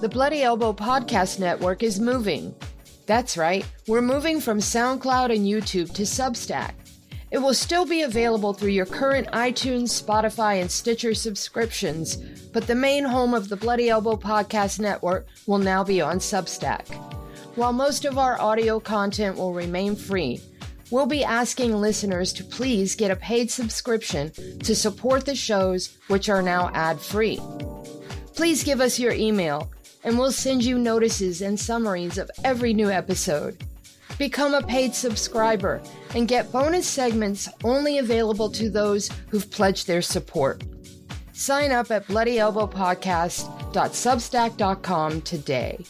The Bloody Elbow Podcast Network is moving. That's right, we're moving from SoundCloud and YouTube to Substack. It will still be available through your current iTunes, Spotify, and Stitcher subscriptions, but the main home of the Bloody Elbow Podcast Network will now be on Substack. While most of our audio content will remain free, we'll be asking listeners to please get a paid subscription to support the shows, which are now ad free. Please give us your email and we'll send you notices and summaries of every new episode. Become a paid subscriber and get bonus segments only available to those who've pledged their support. Sign up at bloodyelbowpodcast.substack.com today.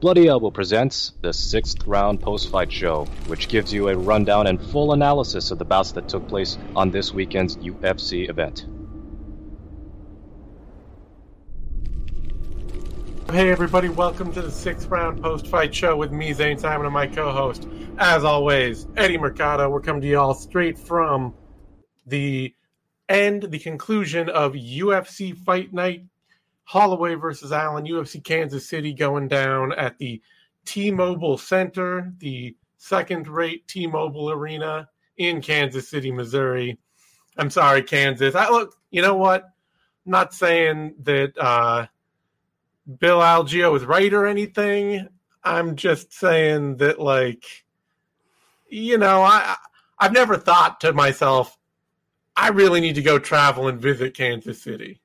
Bloody Elbow presents the sixth round post fight show, which gives you a rundown and full analysis of the bouts that took place on this weekend's UFC event. Hey, everybody, welcome to the sixth round post fight show with me, Zane Simon, and my co host, as always, Eddie Mercado. We're coming to you all straight from the end, the conclusion of UFC Fight Night Holloway versus Allen, UFC Kansas City going down at the T Mobile Center, the second rate T Mobile Arena in Kansas City, Missouri. I'm sorry, Kansas. I look, you know what? I'm not saying that uh, Bill Algeo is right or anything. I'm just saying that, like, you know, I I've never thought to myself, I really need to go travel and visit Kansas City.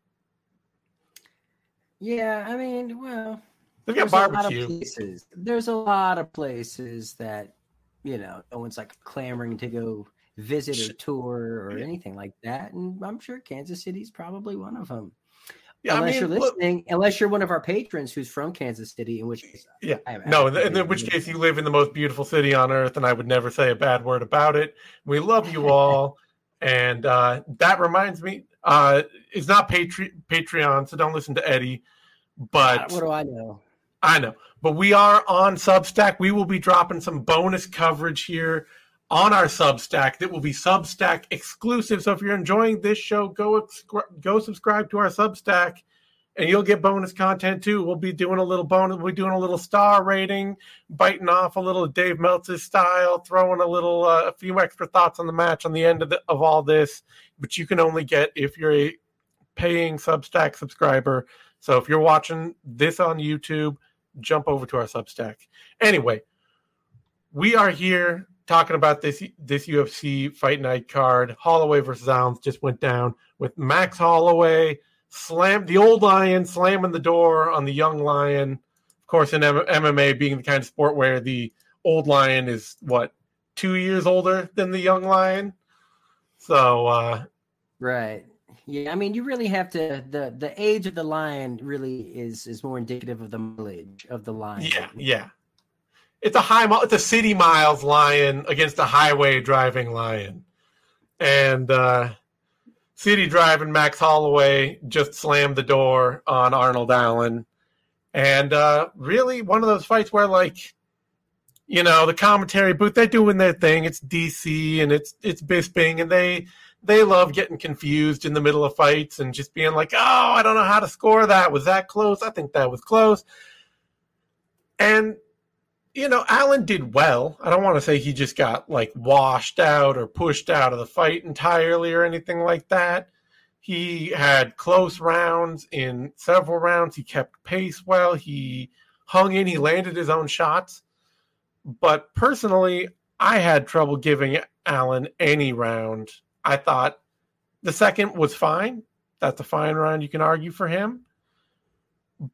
Yeah, I mean, well, they've got barbecue. places. There's a lot of places that you know no one's like clamoring to go visit or tour or anything like that, and I'm sure Kansas City's probably one of them. Yeah, unless I mean, you're listening, look, unless you're one of our patrons who's from Kansas City, in which case, yeah, no, in, in which case you live in the most beautiful city on earth, and I would never say a bad word about it. We love you all, and uh, that reminds me, uh, it's not Patre- Patreon, so don't listen to Eddie. But what do I know? I know. But we are on Substack. We will be dropping some bonus coverage here on our Substack that will be Substack exclusive. So if you're enjoying this show, go go subscribe to our Substack and you'll get bonus content too. We'll be doing a little bonus, we'll be doing a little star rating, biting off a little Dave Meltzer style, throwing a little uh, a few extra thoughts on the match on the end of the, of all this, but you can only get if you're a paying Substack subscriber. So if you're watching this on YouTube, jump over to our Substack. Anyway, we are here talking about this this UFC fight night card. Holloway versus Allen just went down with Max Holloway slam the old lion slamming the door on the young lion. Of course, in M- MMA being the kind of sport where the old lion is what two years older than the young lion. So, uh, right. Yeah, I mean, you really have to the the age of the lion really is is more indicative of the mileage of the lion. Yeah, yeah. It's a high, it's a city miles lion against a highway driving lion, and uh, city and Max Holloway just slammed the door on Arnold Allen, and uh, really one of those fights where like you know the commentary booth they're doing their thing it's dc and it's it's bisping and they they love getting confused in the middle of fights and just being like, oh, I don't know how to score that. Was that close? I think that was close. And, you know, Allen did well. I don't want to say he just got like washed out or pushed out of the fight entirely or anything like that. He had close rounds in several rounds. He kept pace well. He hung in. He landed his own shots. But personally, I had trouble giving Allen any round I thought the second was fine. That's a fine round. You can argue for him.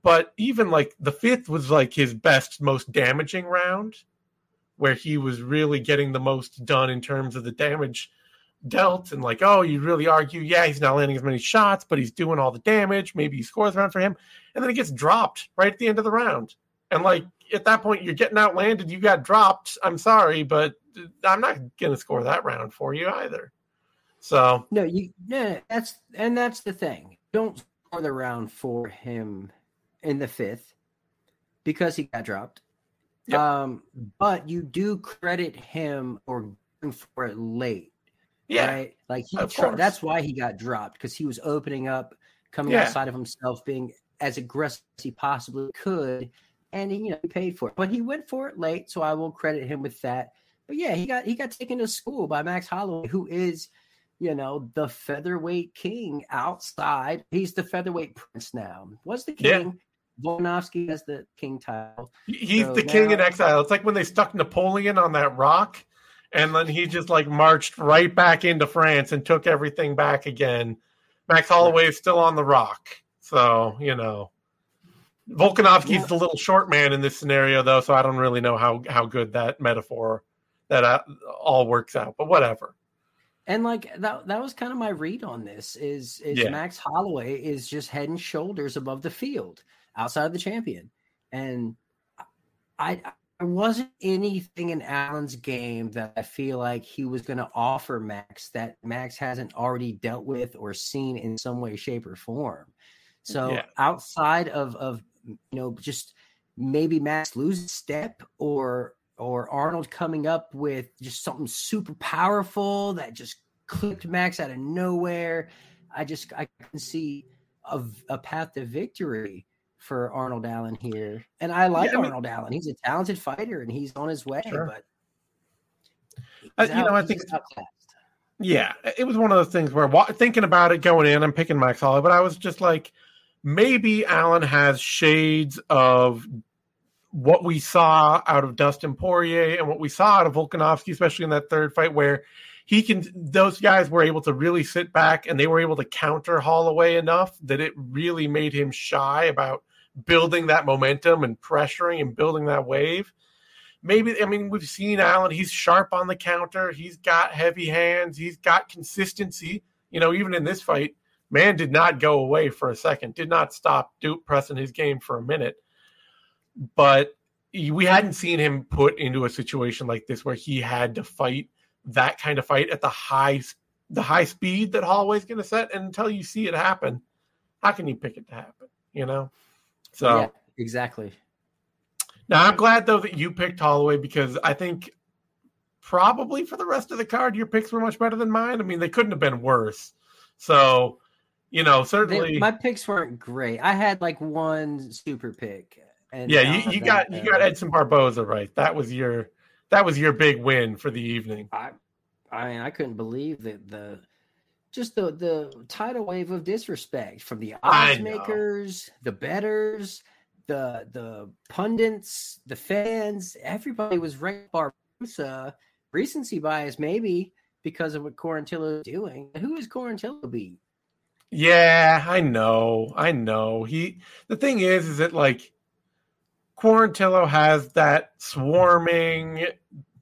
But even like the fifth was like his best, most damaging round, where he was really getting the most done in terms of the damage dealt. And like, oh, you really argue, yeah, he's not landing as many shots, but he's doing all the damage. Maybe he scores around for him. And then he gets dropped right at the end of the round. And like, at that point you're getting outlanded. You got dropped. I'm sorry, but I'm not going to score that round for you either. So no, you no, that's and that's the thing. Don't score the round for him in the fifth because he got dropped. Yep. Um, but you do credit him going for it late. Yeah, right? like he tra- that's why he got dropped because he was opening up, coming yeah. outside of himself, being as aggressive as he possibly could, and he, you know he paid for it. But he went for it late, so I will credit him with that. But yeah, he got he got taken to school by Max Holloway, who is you know, the featherweight king outside. He's the featherweight prince now. Was the king. Yeah. Volkanovski has the king title. He's so the now, king in exile. It's like when they stuck Napoleon on that rock, and then he just like marched right back into France and took everything back again. Max Holloway is still on the rock, so you know. Volkanovski's yeah. the little short man in this scenario, though, so I don't really know how how good that metaphor that uh, all works out. But whatever. And like that that was kind of my read on this is is yeah. Max Holloway is just head and shoulders above the field outside of the champion. And I I wasn't anything in Allen's game that I feel like he was going to offer Max that Max hasn't already dealt with or seen in some way, shape, or form. So yeah. outside of of you know just maybe Max loses step or or Arnold coming up with just something super powerful that just clipped Max out of nowhere. I just I can see a, a path to victory for Arnold Allen here, and I like yeah, I mean, Arnold Allen. He's a talented fighter, and he's on his way. Sure. But uh, you know, I think yeah, it was one of those things where thinking about it going in, I'm picking Max Holloway, but I was just like, maybe Allen has shades of what we saw out of Dustin Poirier and what we saw out of Volkanovski, especially in that third fight, where he can those guys were able to really sit back and they were able to counter Holloway enough that it really made him shy about building that momentum and pressuring and building that wave. Maybe I mean we've seen Allen, he's sharp on the counter, he's got heavy hands, he's got consistency. You know, even in this fight, man did not go away for a second, did not stop Duke pressing his game for a minute but we hadn't seen him put into a situation like this where he had to fight that kind of fight at the high the high speed that Holloway's going to set. And until you see it happen, how can you pick it to happen? You know. So yeah, exactly. Now I'm glad though that you picked Holloway because I think probably for the rest of the card your picks were much better than mine. I mean they couldn't have been worse. So you know certainly they, my picks weren't great. I had like one super pick and yeah, you, uh, you got you got Edson Barboza right. That was your that was your big win for the evening. I I mean, I couldn't believe that the just the the tidal wave of disrespect from the odds makers, the betters, the the pundits, the fans. Everybody was ranked Barboza. Recency bias, maybe because of what Quarantillo is doing. Who is Quarantillo beat? Yeah, I know, I know. He the thing is, is that like Quarantillo has that swarming,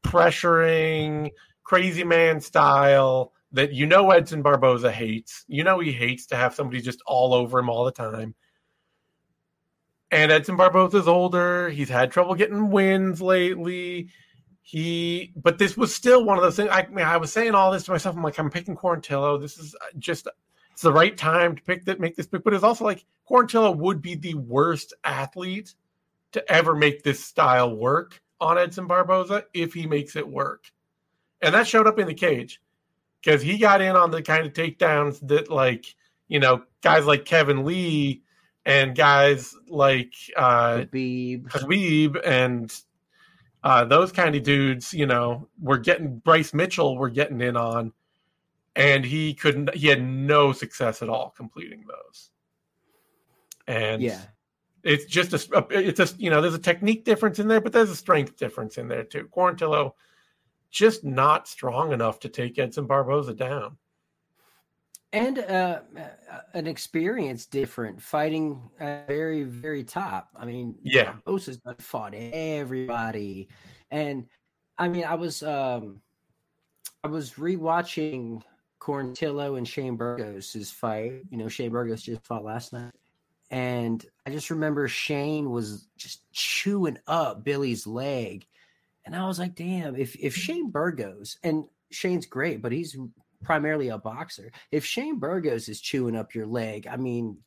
pressuring, crazy man style that you know Edson Barboza hates. You know he hates to have somebody just all over him all the time. And Edson Barboza's older. He's had trouble getting wins lately. He, but this was still one of those things. I mean, I was saying all this to myself. I'm like, I'm picking Quarantillo. This is uh, just, it's the right time to pick that, make this pick. But it's also like Quarantillo would be the worst athlete to ever make this style work on Edson Barboza if he makes it work. And that showed up in the cage because he got in on the kind of takedowns that, like, you know, guys like Kevin Lee and guys like uh, Khabib, Khabib and uh, those kind of dudes, you know, were getting Bryce Mitchell were getting in on, and he couldn't. He had no success at all completing those. And yeah, it's just a it's just you know there's a technique difference in there, but there's a strength difference in there too. Quarantillo just not strong enough to take Edson Barboza down. And uh, an experience different fighting at very, very top. I mean, yeah, Barboza's fought everybody, and I mean, I was um, I was rewatching Quarantillo and Shane Burgos' fight. You know, Shane Burgos just fought last night, and I just remember Shane was just chewing up Billy's leg, and I was like, "Damn! If if mm. Shane Burgos and Shane's great, but he's primarily a boxer. If Shane Burgos is chewing up your leg, I mean,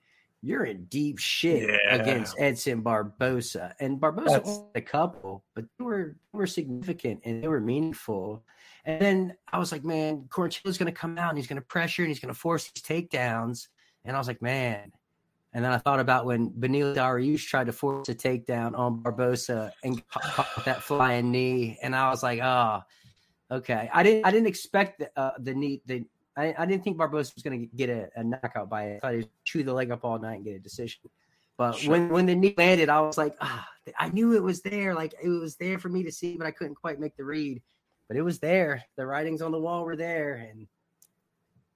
you're in deep shit Yeah. against Edson Barboza. And Barboza only a couple, but they were they were significant and they were meaningful. And then I was like, man, Quarantillo's going to come out and he's going to pressure and he's going to force these takedowns. And I was like, man. And then I thought about when Beneil Dariush tried to force a takedown on Barboza and caught that flying knee, and I was like, oh, okay. I didn't I didn't expect the uh, the knee the I, I didn't think Barboza was going to get a, a knockout by it. I thought he'd chew the leg up all night and get a decision. But Sure. when when the knee landed, I was like, ah, I knew it was there. Like it was there for me to see, but I couldn't quite make the read. But it was there. The writings on the wall were there, and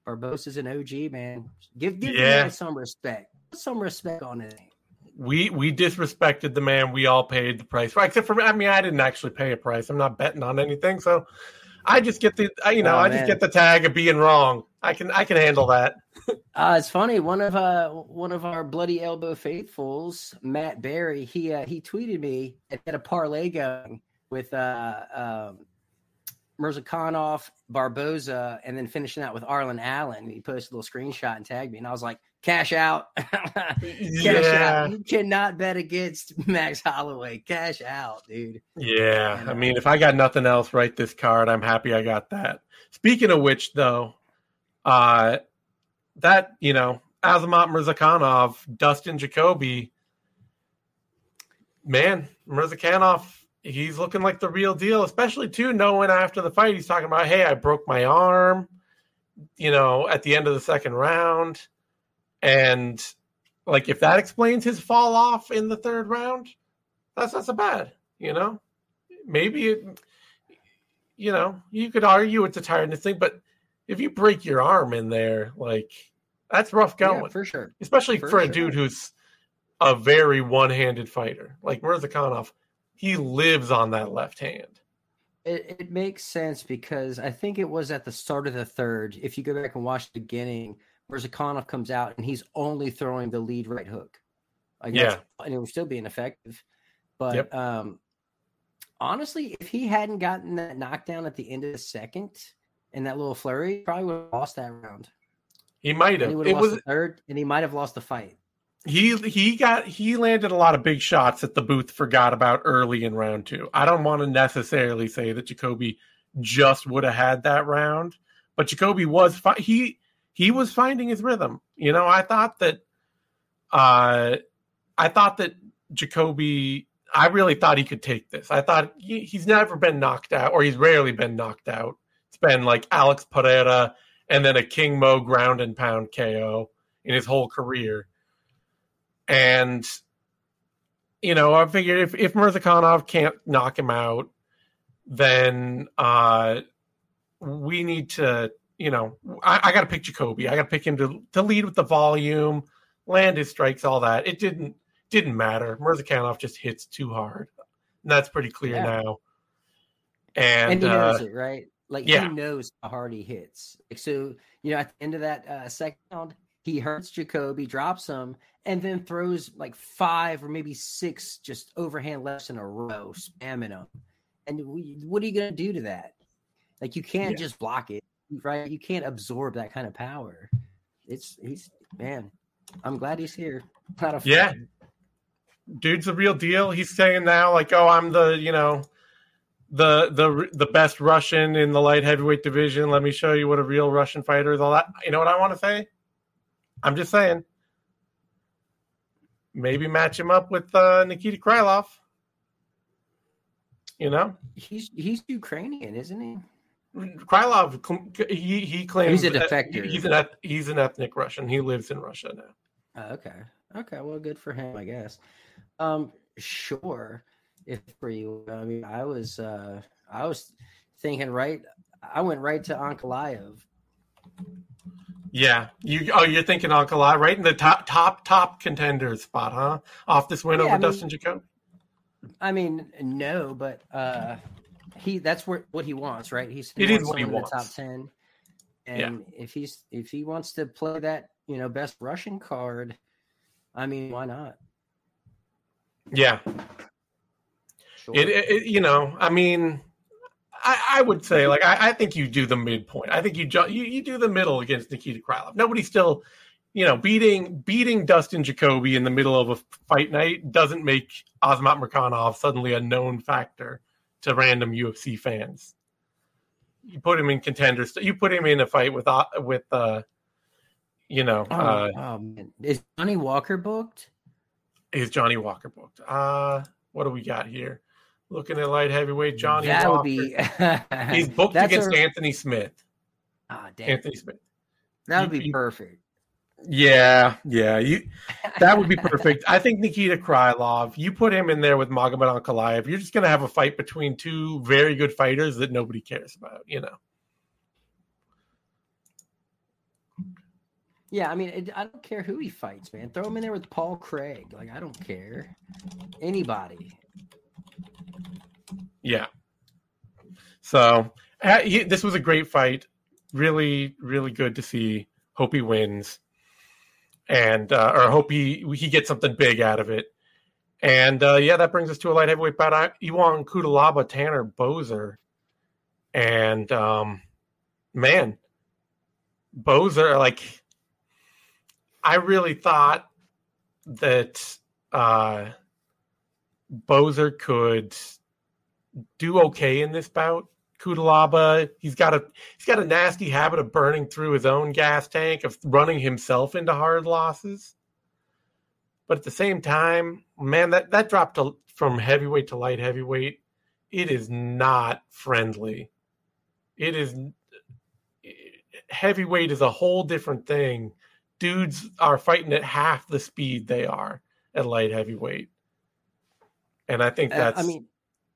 Barboza's an OG man. Give give the Yeah. some respect. Put some respect on it. We we disrespected the man. We all paid the price, right? Except for me. I mean, I didn't actually pay a price. I'm not betting on anything, so I just get the you know Oh, I just get the tag of being wrong. I can I can handle that. Uh, it's funny. One of uh one of our bloody elbow faithfuls, Matt Barry, he uh, he tweeted me had a parlay going with uh um Murzakanov, Barboza, and then finishing out with Arlen Allen. He posted a little screenshot and tagged me, and I was like, "Cash out, cash Yeah. out! You cannot bet against Max Holloway. Cash out, dude." Yeah, And, I mean, if I got nothing else, write this card. I'm happy I got that. Speaking of which, though, uh, that you know, Azamat Murzakanov, Dustin Jacoby, man, Murzakanov, he's looking like the real deal. Especially too, knowing after the fight, he's talking about, "Hey, I broke my arm," you know, at the end of the second round, and like if that explains his fall off in the third round, that's not so bad, you know maybe it, you know you could argue it's a tiredness thing but if you break your arm in there like that's rough going Yeah, for sure. especially for for, a dude who's a very one-handed fighter like Murzakanov he lives on that left hand It, it makes sense because I think it was at the start of the third. If you go back and watch the beginning, where Zakhanov comes out and he's only throwing the lead right hook. Like that's- and it was still being effective. But Yep. um, honestly, if he hadn't gotten that knockdown at the end of the second and that little flurry, he probably would have lost that round. he might have he would it have lost was the third, and he might have lost the fight. he he got he landed a lot of big shots that the booth forgot about early in round two. I don't want to necessarily say that Jacoby just would have had that round, but Jacoby was fi- he he was finding his rhythm. You know, I thought that uh I thought that Jacoby I really thought he could take this. I thought he, he's never been knocked out or he's rarely been knocked out. It's been like Alex Pereira and then a King Mo ground and pound KO in his whole career. And you know, I figured if if Murzakanov can't knock him out, then uh we need to, you know, I, I got to pick Jacoby. I got to pick him to to lead with the volume, land his strikes, all that. It didn't didn't matter. Murzakanov just hits too hard. And that's pretty clear Yeah. now. And, and he uh, knows it, right? Like yeah. he knows how hard he hits. Like so, you know, at the end of that uh, second round, he hurts Jacoby, drops him, and then throws like five or maybe six just overhand lefts in a row, spamming him. And we, what are you gonna do to that? Like you can't Yeah. just block it, right? You can't absorb that kind of power. It's he's man. I'm glad he's here. Yeah. fan. dude's the real deal. He's saying now, like, oh, I'm the, you know, the the the best Russian in the light heavyweight division. Let me show you what a real Russian fighter is. All that. You know what I want to say? I'm just saying. Maybe match him up with uh, Nikita Krylov. You know, He's he's Ukrainian, isn't he? Krylov. He he claims He's a defector. He's an he's an ethnic Russian. He lives in Russia now. Oh, okay. Okay. Well, good for him, I guess. Um, sure. If for you, I mean, I was, uh, I was thinking right. I went right to Ankalaev. Yeah, you. Oh, you're thinking Ankalaev, right in the top top top contender spot, huh? Off this win Yeah, over I mean- Dustin Jacoby. I mean, no, but uh, he that's what what he wants, right? He's It wants is what he in the top wants. ten, Yeah. and if he's if he wants to play that you know best Russian card, I mean, why not? Yeah, Sure. it, it, you know, I mean, I, I would say like I, I think you do the midpoint. I think you, ju- you you do the middle against Nikita Krylov. Nobody's still, you know, beating beating Dustin Jacoby in the middle of a fight night doesn't make Azamat Murzakanov suddenly a known factor to random UFC fans. You put him in contenders. You put him in a fight with uh, with uh, you know, oh, uh, oh, man. Is Johnny Walker booked? is Johnny Walker booked? Uh, what do we got here? Looking at light heavyweight, Johnny that Walker. would be. He's booked against a- Anthony Smith. Ah, damn. Anthony Smith. that would be you- perfect. Yeah, yeah. You that would be perfect. I think Nikita Krylov, you put him in there with Magomed Ankalaev, you're just gonna have a fight between two very good fighters that nobody cares about, you know. Yeah, I mean, it, I don't care who he fights, man. Throw him in there with Paul Craig. Like, I don't care. Anybody. Yeah. So uh, he, this was a great fight. Really, really good to see. Hope he wins, and uh, or hope he he gets something big out of it. And uh, yeah, that brings us to a light heavyweight bout. Ion Cutelaba, Tanner Boser, and um, man, Boser like I really thought that uh, Boser could do okay in this bout. Cutelaba, he's got a he's got a nasty habit of burning through his own gas tank, of running himself into hard losses. But at the same time, man, that that drop to from heavyweight to light heavyweight, it is not friendly. It is heavyweight is a whole different thing. Dudes are fighting at half the speed they are at light heavyweight. And I think Uh, that's I mean,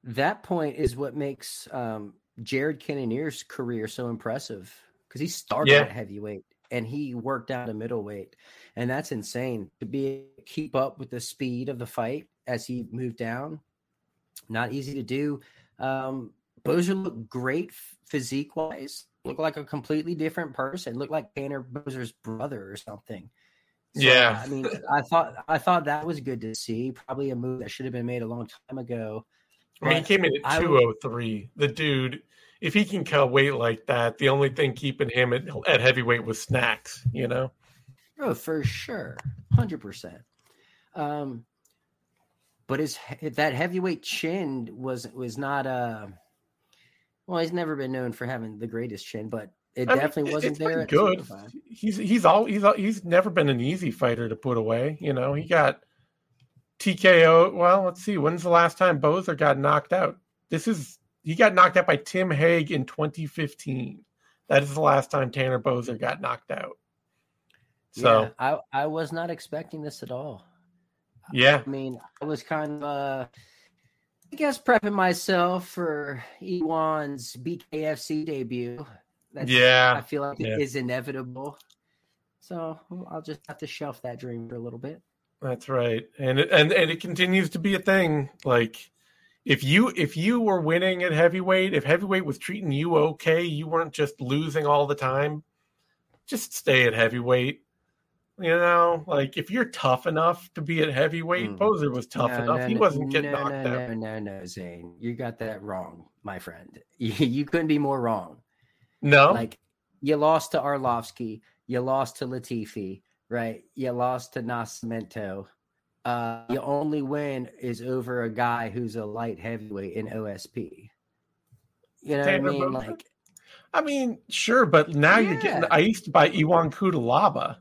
that point is what makes um, Jared Cannonier's career so impressive because he started Yeah. at heavyweight and he worked out a middleweight, and that's insane to be keep up with the speed of the fight as he moved down. Not easy to do. Um, Boser looked great physique wise. Looked like a completely different person. Looked like Tanner Boser's brother or something. So, Yeah. I mean, I thought I thought that was good to see. Probably a move that should have been made a long time ago. I mean, he came in at would- 203. The dude, if he can cut weight like that, the only thing keeping him at, at heavyweight was snacks, you know? Oh, for sure, hundred percent. Um, but his that heavyweight chin was was not uh well, he's never been known for having the greatest chin, but it I definitely it- wasn't there. good. 205. He's he's all he's all, he's never been an easy fighter to put away. You know, he got TKO. Well, let's see. When's the last time Boser got knocked out? This is he got knocked out by Tim Hague in 2015. That is the last time Tanner Boser got knocked out. So yeah, I I was not expecting this at all. yeah, I mean, I was kind of, uh, I guess, prepping myself for Ion's BKFC debut. That's, Yeah, I feel like yeah. it is inevitable. So I'll just have to shelf that dream for a little bit. That's right, and it, and and it continues to be a thing. Like if you if you were winning at heavyweight, if heavyweight was treating you okay, you weren't just losing all the time. Just stay at heavyweight. You know, like if you're tough enough to be at heavyweight, Mm. Boser was tough No, enough. no, he wasn't getting no, knocked no, out. No, no, no, Zane, you got that wrong, my friend. You, you couldn't be more wrong. No, Like you lost to Arlovsky, you lost to Latifi, right? You lost to Nascimento. Uh, your only win is over a guy who's a light heavyweight in OSP. You know Tanner what I mean? Like, I mean, sure, but now you're getting Yeah. iced by Ion Cutelaba.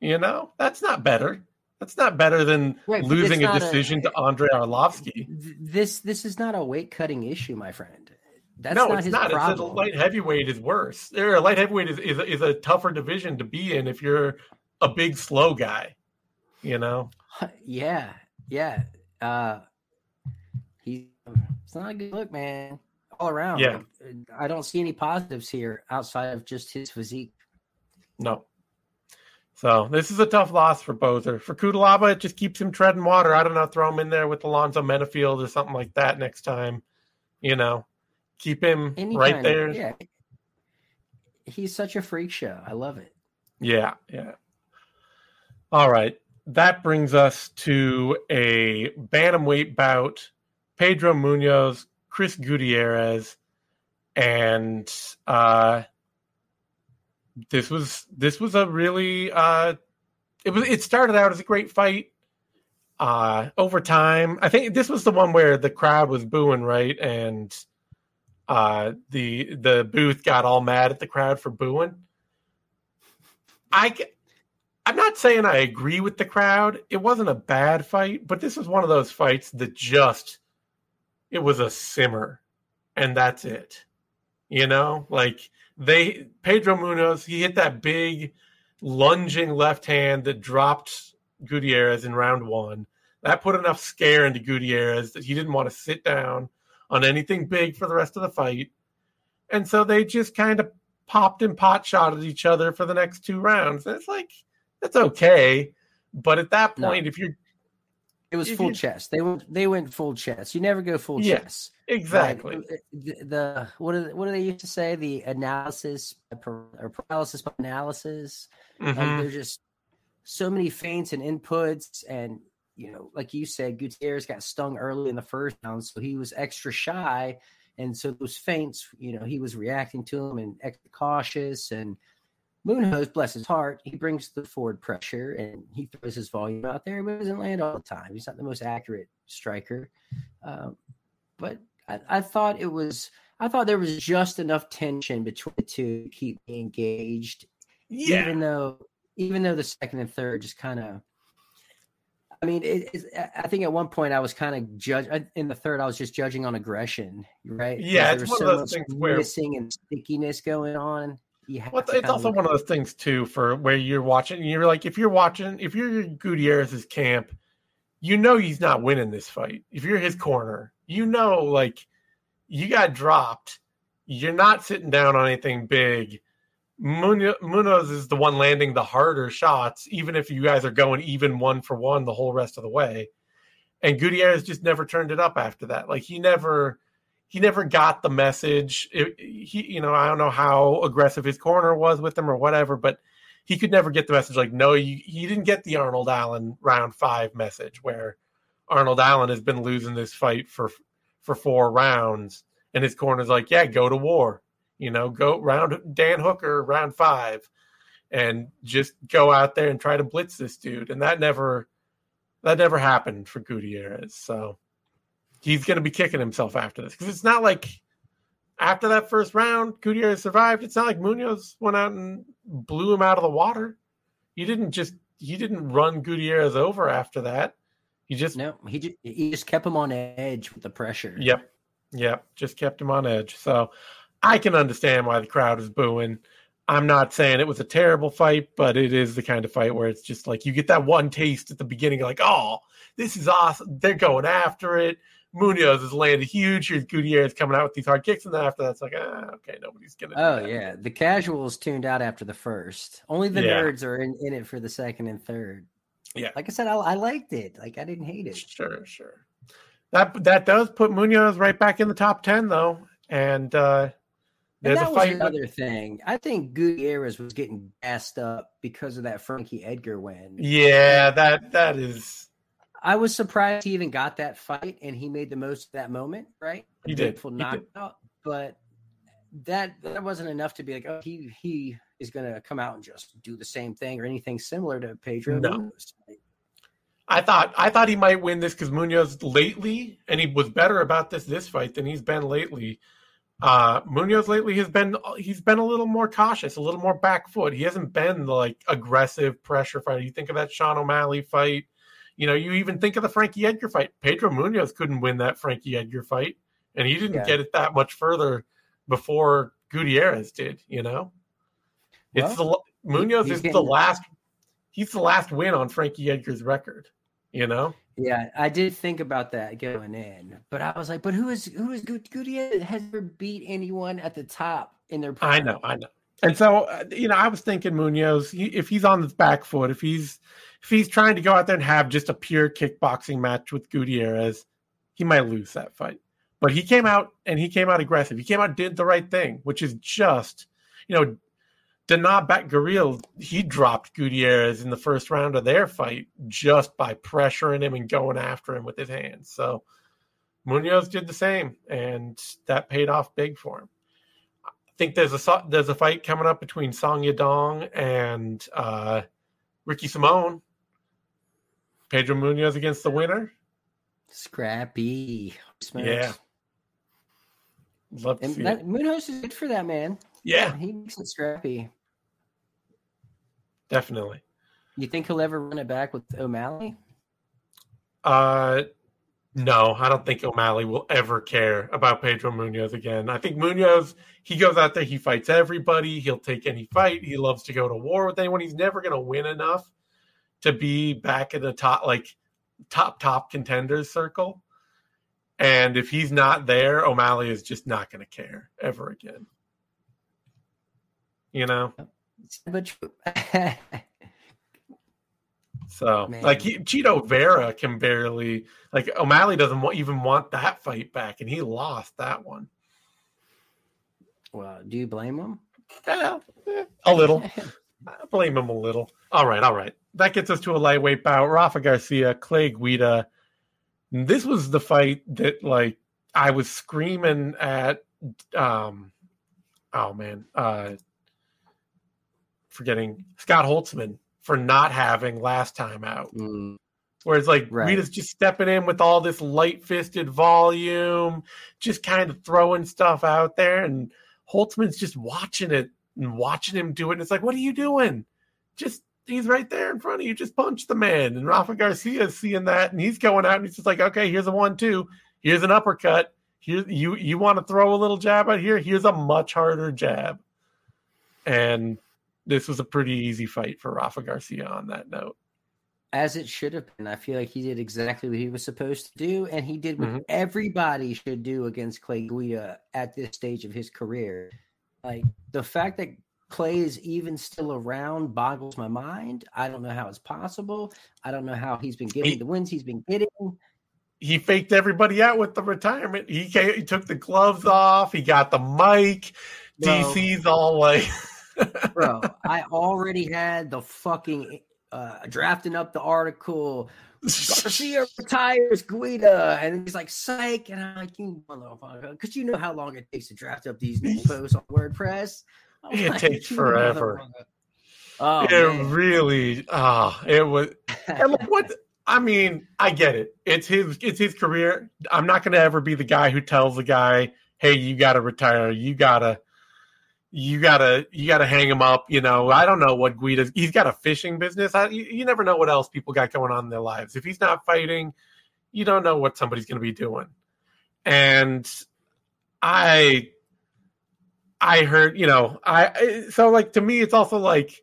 You know, that's not better. That's not better than Right, losing a not a- decision to Andrei Arlovsky. this this is not a weight cutting issue, my friend. That's no, not it's not. It's a light heavyweight is worse. Or a light heavyweight is, is, a, is a tougher division to be in if you're a big, slow guy. You know? yeah, yeah. Uh, he, it's not a good look, man. All around. Yeah. I don't see any positives here outside of just his physique. No. So this is a tough loss for Boser. For Cutelaba, it just keeps him treading water. I don't know, throw him in there with Alonzo Menifield or something like that next time. You know, keep him Any right kind of- there. yeah. He's such a freak show. I love it. Yeah, yeah. All right. That brings us to a bantamweight bout. Pedro Munhoz, Chris Gutierrez, and uh, this was this was a really uh, it was it started out as a great fight. Uh, over time, I think this was the one where the crowd was booing, right? And uh, the the booth got all mad at the crowd for booing. I I'm not saying I agree with the crowd. It wasn't a bad fight, but this was one of those fights that just it was a simmer, and that's it. You know, like they Pedro Munhoz, he hit that big lunging left hand that dropped Gutierrez in round one. That put enough scare into Gutierrez that he didn't want to sit down on anything big for the rest of the fight. And so they just kind of popped and pot shot at each other for the next two rounds. And it's like, that's okay. But at that point, no. if you're it was full chess. They went they went full chess. You never go full yeah, chest. Exactly. Like, the, the, what do what do they used to say? The analysis or paralysis by analysis. Mm-hmm. Like there's just so many feints and inputs, and you know, like you said, Gutierrez got stung early in the first round, so he was extra shy, and so those feints, you know, he was reacting to them and extra cautious and Munhoz, bless his heart, he brings the forward pressure and he throws his volume out there, but doesn't land all the time. He's not the most accurate striker. Um, but I, I, thought it was, I thought there was just enough tension between the two to keep me engaged. Yeah. Even though, even though the second and third just kind of, I mean, it, I think at one point I was kind of judge in the third. I was just judging on aggression, right? Yeah, it's one so of those things where missing and stickiness going on well, it's also one of those things too for where you're watching. You're like, if you're watching, if you're Gutierrez's camp, you know he's not winning this fight. If you're his corner, you know, like you got dropped. You're not sitting down on anything big. Munhoz is the one landing the harder shots, even if you guys are going even one for one the whole rest of the way. And Gutierrez just never turned it up after that. Like he never he never got the message. It, he, you know, I don't know how aggressive his corner was with him or whatever, but he could never get the message. Like, no, you, he didn't get the Arnold Allen round five message where Arnold Allen has been losing this fight for for four rounds, and his corner's like, yeah, go to war. You know, go round Dan Hooker round five, and just go out there and try to blitz this dude. And that never that never happened for Gutierrez. So he's going to be kicking himself after this because it's not like after that first round, Gutierrez survived. It's not like Munhoz went out and blew him out of the water. He didn't just he didn't run Gutierrez over after that. He just no, he just, he just kept him on edge with the pressure. Yep, yep, just kept him on edge. So I can understand why the crowd is booing. I'm not saying it was a terrible fight, but it is the kind of fight where it's just like you get that one taste at the beginning, like, oh, this is awesome. They're going after it. Munhoz is landed huge. Here's Gutierrez coming out with these hard kicks, and then after that's like, ah, okay, nobody's gonna. Oh yeah, the casuals tuned out after the first. Only the yeah. nerds are in, in it for the second and third. Yeah, like I said, I, I liked it. Like I didn't hate it. Sure, sure. That that does put Munhoz right back in the top ten though, and uh and that was another thing. I think Gutierrez was getting gassed up because of that Frankie Edgar win. Yeah, that that is I was surprised he even got that fight and he made the most of that moment, right? He did. Full knockout, but that that wasn't enough to be like, oh, he he is going to come out and just do the same thing or anything similar to Pedro. No. I thought I thought he might win this because Munhoz lately, and he was better about this this fight than he's been lately. Uh, Munhoz lately has been he's been a little more cautious, a little more back foot. He hasn't been the like aggressive pressure fighter. You think of that Sean O'Malley fight you know, you even think of the Frankie Edgar fight. Pedro Munhoz couldn't win that Frankie Edgar fight, and he didn't yeah. get it that much further before Gutierrez did. You know, well, it's the Munhoz is the last. He's the last win on Frankie Edgar's record. You know. Yeah, I did think about that going in, but I was like, but who is who is Gutierrez has ever beat anyone at the top in their? Prime? I know, I know. And so, uh, you know, I was thinking Munhoz, if he's on his back foot, if he's if he's trying to go out there and have just a pure kickboxing match with Gutierrez, he might lose that fight. But he came out and he came out aggressive. He came out did the right thing, which is just, you know, Danaa Batgerel, he dropped Gutierrez in the first round of their fight just by pressuring him and going after him with his hands. So Munhoz did the same, and that paid off big for him. I think there's a there's a fight coming up between Song Yadong and uh, Ricky Simón. Pedro Munhoz against the winner. Scrappy. Smokes. Yeah. Love to and see that. Munhoz is good for that man. Yeah. He makes it scrappy. Definitely. You think he'll ever run it back with O'Malley? Uh no, I don't think O'Malley will ever care about Pedro Munhoz again. I think Munhoz, he goes out there, he fights everybody, he'll take any fight. He loves to go to war with anyone. He's never going to win enough to be back in the top, like top, top contenders circle. And if he's not there, O'Malley is just not going to care ever again. You know? But So Man. like he, Chito Vera can barely like O'Malley doesn't want, even want that fight back, and he lost that one. Well, do you blame him? Yeah, a little. I blame him a little. All right, all right. That gets us to a lightweight bout. Rafa Garcia, Clay Guida. This was the fight that like I was screaming at um oh man, uh forgetting Scott Holtzman for not having last time out. Mm. Whereas like right. Rita's just stepping in with all this light fisted volume, just kind of throwing stuff out there, and Holtzman's just watching it and watching him do it. And it's like, what are you doing? Just he's right there in front of you. Just punch the man. And Rafa Garcia is seeing that, and he's going out and he's just like, okay, here's a one two, here's an uppercut. Here you you want to throw a little jab out here? Here's a much harder jab. And this was a pretty easy fight for Rafa Garcia on that note. As it should have been. I feel like he did exactly what he was supposed to do, and he did what mm-hmm. everybody should do against Clay Guida at this stage of his career. Like the fact that Clay is even still around boggles my mind. I don't know how it's possible. I don't know how he's been getting he, the wins he's been getting. He faked everybody out with the retirement. He, he took the gloves off. He got the mic. DC's all like. bro. I already had the fucking uh, drafting up the article. Garcia retires Guida, and he's like, "Psych," and I'm like, "You motherfucker," because you know how long it takes to draft up these new posts on WordPress. I'm it like, takes forever. Oh, it man. really, ah, oh, it was. And what I mean, I get it. It's his, it's his career. I'm not going to ever be the guy who tells the guy, "Hey, you got to retire. You got to." You gotta you gotta hang him up. You know, I don't know what Guida's. He's got a fishing business. I, you, you, never know what else people got going on in their lives. If he's not fighting, you don't know what somebody's going to be doing. And I, I heard, you know, I so like to me, it's also like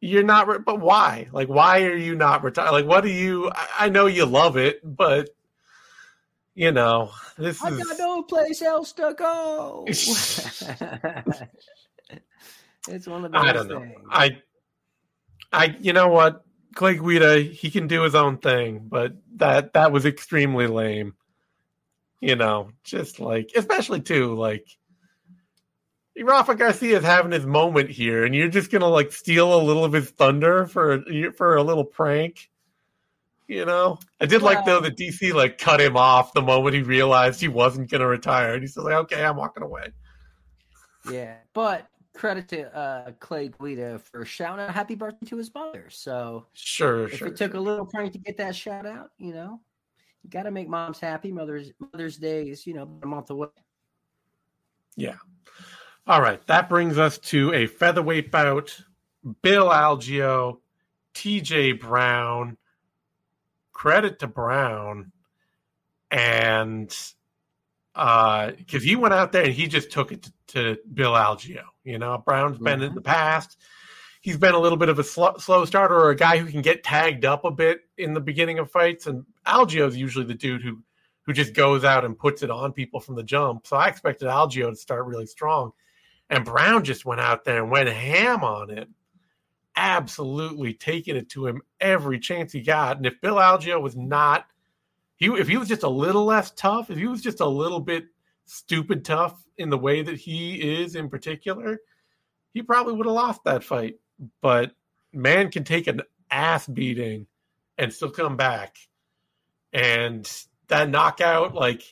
you're not. But why? Like, why are you not retired? Like, what do you? I, I know you love it, but you know, this I is. got no place else to go. it's one of those I don't know. Things. I, I, you know what, Clay Guida, he can do his own thing, but that that was extremely lame. You know, just like, especially too, like. Rafa Garcia is having his moment here, and you're just gonna like steal a little of his thunder for for a little prank. You know, I did like though that DC like cut him off the moment he realized he wasn't going to retire, and he's like, "Okay, I'm walking away." Yeah, but credit to uh, Clay Guida for shouting out "Happy Birthday" to his mother. So sure, if sure, it took a little prank to get that shout out, you know, you got to make moms happy. Mother's Mother's Day is you know a month away. Yeah. All right, that brings us to a featherweight bout: Bill Algeo, T.J. Brown credit to Brown and uh because he went out there and he just took it to, to Bill Algeo. You know, Brown's been mm-hmm. in the past. He's been a little bit of a sl- slow starter or a guy who can get tagged up a bit in the beginning of fights. And Algeo's usually the dude who who just goes out and puts it on people from the jump. So I expected Algeo to start really strong. And Brown just went out there and went ham on it absolutely taking it to him every chance he got. And if Bill Algeo was not, he if he was just a little less tough, if he was just a little bit stupid tough in the way that he is in particular, he probably would have lost that fight. But man can take an ass beating and still come back. And that knockout, like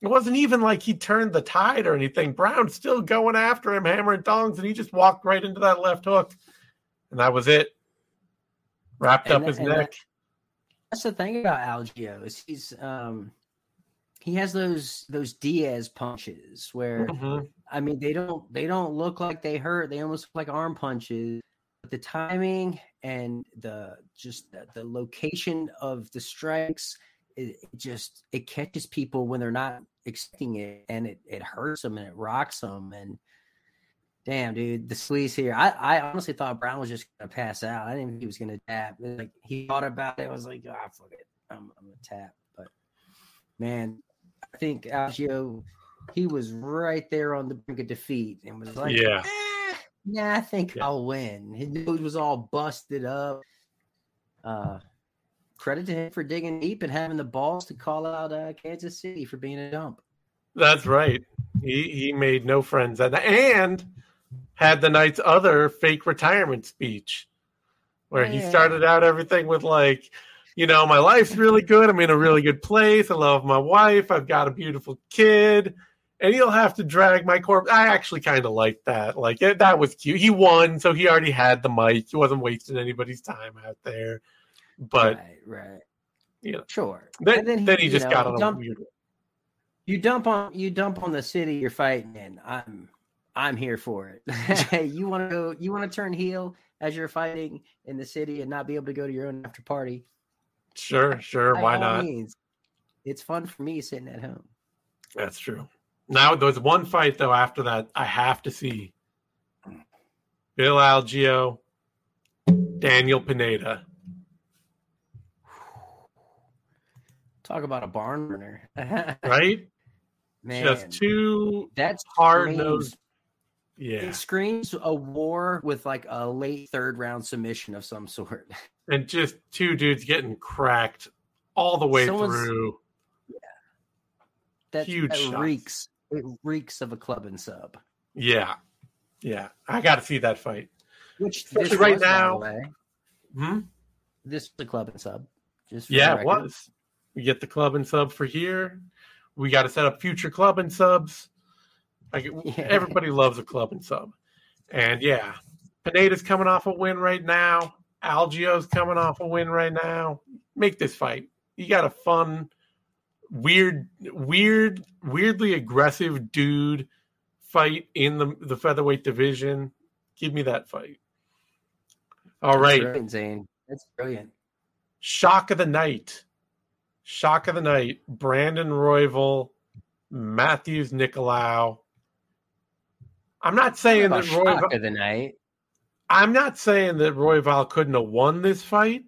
it wasn't even like he turned the tide or anything. Brown's still going after him, hammering thongs, and he just walked right into that left hook. And that was it. Wrapped And up his neck. that- That's the thing about Algeo is he's um he has those those Diaz punches where Mhm. I mean they don't they don't look like they hurt. They almost look like arm punches. But the timing and the just the, the location of the strikes it, it just it catches people when they're not expecting it and it, it hurts them and it rocks them and damn dude the squeeze here. I, I honestly thought brown was just gonna pass out. I didn't think he was gonna tap. Like he thought about it i was like ah fuck it. I'm, I'm gonna tap. But man i think Algeo he was right there on the brink of defeat and was like Yeah. "Eh, nah i think Yeah. i'll win. His nose was all busted up. Uh credit to him for digging deep and having the balls to call out uh, kansas city for being a dump. That's right. He he made no friends and and had the night's other fake retirement speech where he started out everything with like, you know, my life's really good. I'm in a really good place. I love my wife. I've got a beautiful kid. And he'll have to drag my corpse. I actually kind of like that. Like it, that was cute. He won, so he already had the mic. He wasn't wasting anybody's time out there. But right, right. you know, Sure. then, And then he, you just know, got on a dump- weird. You dump on you dump on the city you're fighting in. I'm I'm here for it. you want to go? You want to turn heel as you're fighting in the city and not be able to go to your own after party? Sure, sure. By Why not? means. It's fun for me sitting at home. That's true. Now there's one fight though after that I have to see. Bill Algeo, Daniel Pineda. Talk about a barn burner, Right? man. Just two that's hard nosed. Yeah. It screams a war with like a late third round submission of some sort. And just two dudes getting cracked all the way Someone's- through. Yeah. That, Huge that shots. reeks. It reeks of a club and sub. Yeah. Yeah. I got to see that fight. Which Especially this right was, now. Hmm? This was a club and sub. Just Yeah, it was. We get the club and sub for here. We got to set up future club and subs. Like Yeah. everybody loves a club and sub, and yeah, Pineda's coming off a win right now. Algeo's coming off a win right now. Make this fight. You got a fun, weird, weird, weirdly aggressive dude fight in the the featherweight division. Give me that fight. All right, That's brilliant, Zane. That's brilliant. Shock of the night. Shock of the night. Brandon Royval, Matheus Nicolau. I'm not saying that About Royval, of the night. I'm not saying that Royval couldn't have won this fight,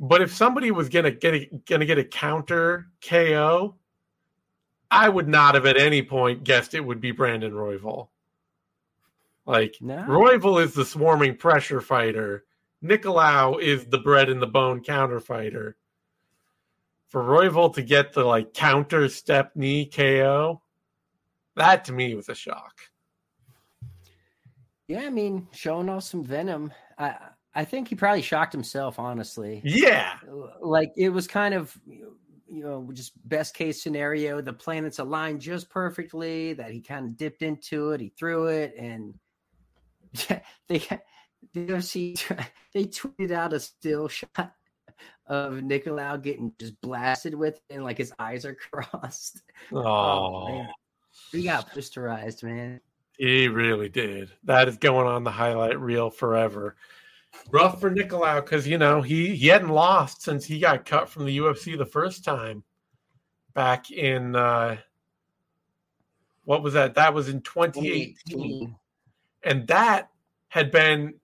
but if somebody was gonna get a, gonna get a counter KO, I would not have at any point guessed it would be Brandon Royval. Like No. Royval is the swarming pressure fighter. Nicolau is the bread and the bone counter fighter. For Royval to get the like counter step knee KO, that to me was a shock. Yeah, I mean, showing off some venom. I I think he probably shocked himself, honestly. Yeah. Like it was kind of you know just best case scenario. The planets aligned just perfectly. That he kind of dipped into it. He threw it, and they the UFC they tweeted out a still shot of Nicolau getting just blasted with, it, and like his eyes are crossed. Oh, man. he got posterized, man. He really did. That is going on the highlight reel forever. Rough for Nicolau because you know he he hadn't lost since he got cut from the UFC the first time back in uh what was that? That was in 2018. and that had been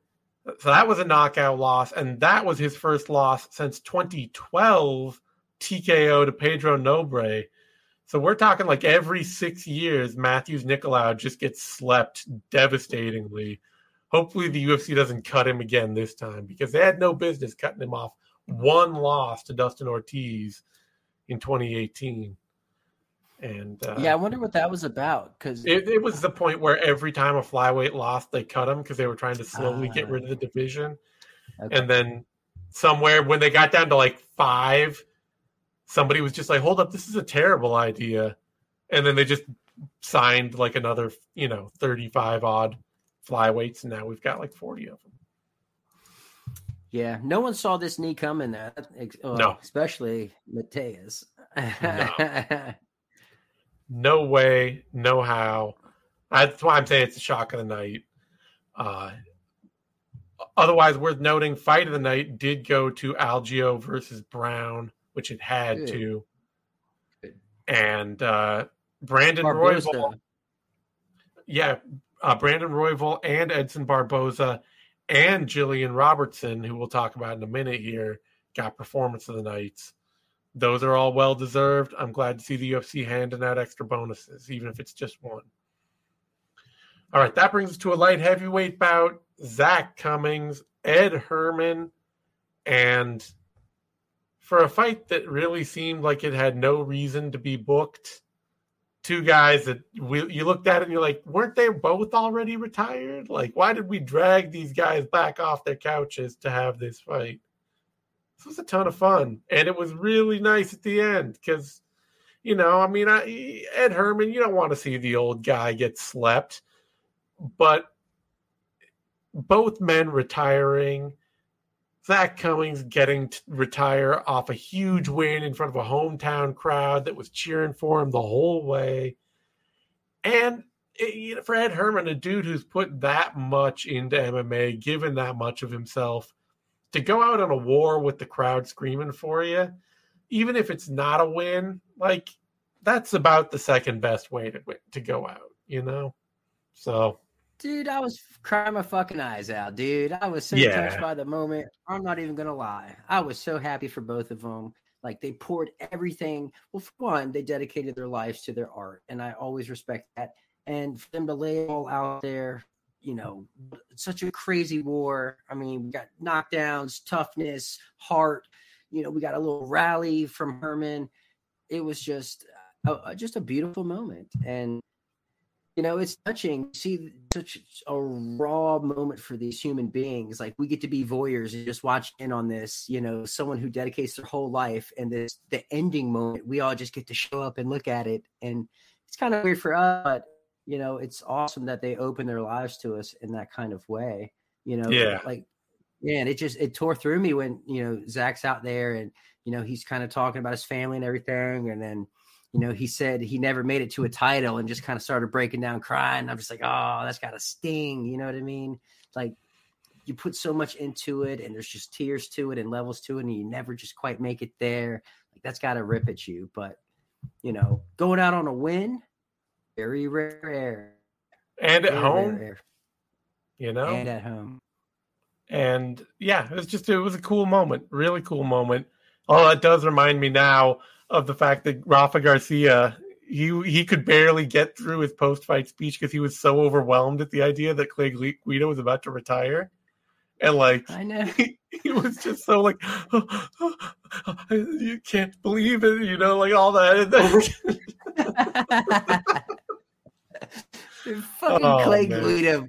so that was a knockout loss and that was his first loss since 2012 TKO to Pedro Nobre. So we're talking like every 6 years Matheus Nicolau just gets slept devastatingly. Hopefully the UFC doesn't cut him again this time because they had no business cutting him off one loss to Dustin Ortiz in 2018. And uh, yeah, I wonder what that was about because it, it was the point where every time a flyweight lost, they cut him because they were trying to slowly get rid of the division. Okay. And then somewhere when they got down to like five, somebody was just like, "Hold up, this is a terrible idea," and then they just signed like another, you know, thirty-five odd flyweights, and now we've got like forty of them. yeah, no one saw this knee coming. That well, No. especially Matheus. No way, no how. That's why I'm saying it's a shock of the night. Uh, otherwise, worth noting, fight of the night did go to Algeo versus Brown, which it had Good. to, and uh, Brandon. Royval. Yeah, uh, Brandon Royval and Edson Barboza and Jillian Robertson, who we'll talk about in a minute here, got performance of the nights. Those are all well deserved. I'm glad to see the UFC handing out extra bonuses, even if it's just one. All right, that brings us to a light heavyweight bout. Zak Cummings, Ed Herman, and for a fight that really seemed like it had no reason to be booked, two guys that we, you looked at and you're like, weren't they both already retired? Like, why did we drag these guys back off their couches to have this fight? This was a ton of fun, and it was really nice at the end because, you know, I mean, I, Ed Herman, you don't want to see the old guy get slept, but both men retiring. Zak Cummings getting to retire off a huge win in front of a hometown crowd that was cheering for him the whole way. And it, you know, for Ed Herman, a dude who's put that much into MMA, given that much of himself, to go out on a war with the crowd screaming for you, even if it's not a win, like that's about the second best way to to go out, you know? So Dude, I was crying my fucking eyes out, dude. I was so Yeah. touched by the moment. I'm not even gonna lie. I was so happy for both of them. Like they poured everything. Well, for one, they dedicated their lives to their art, and I always respect that. And for them to lay it all out there, you know, such a crazy war. I mean, we got knockdowns, toughness, heart. You know, we got a little rally from Herman. It was just, uh, just a beautiful moment, and you know it's touching see such a raw moment for these human beings. Like we get to be voyeurs and just watch in on this you know someone who dedicates their whole life and this the ending moment we all just get to show up and look at it. And it's kind of weird for us but you know it's awesome that they open their lives to us in that kind of way you know Yeah. like man it just it tore through me when you know Zak's out there and you know he's kind of talking about his family and everything. And then you know, he said he never made it to a title and just kind of started breaking down crying. I'm just like, oh, that's got to sting. You know what I mean? Like you put so much into it and there's just tears to it and levels to it and you never just quite make it there. Like that's got to rip at you. But, you know, going out on a win, very rare. and at Very home, rare. you know, And at home. and yeah, it was just it was a cool moment, really cool moment. All that does remind me now of the fact that Rafa Garcia he he could barely get through his post fight speech because he was so overwhelmed at the idea that Clay Guida was about to retire, and like I know. he, he was just so like you can't believe it, you know, like all that. And then- Dude, fucking Oh, Clay man. Guida.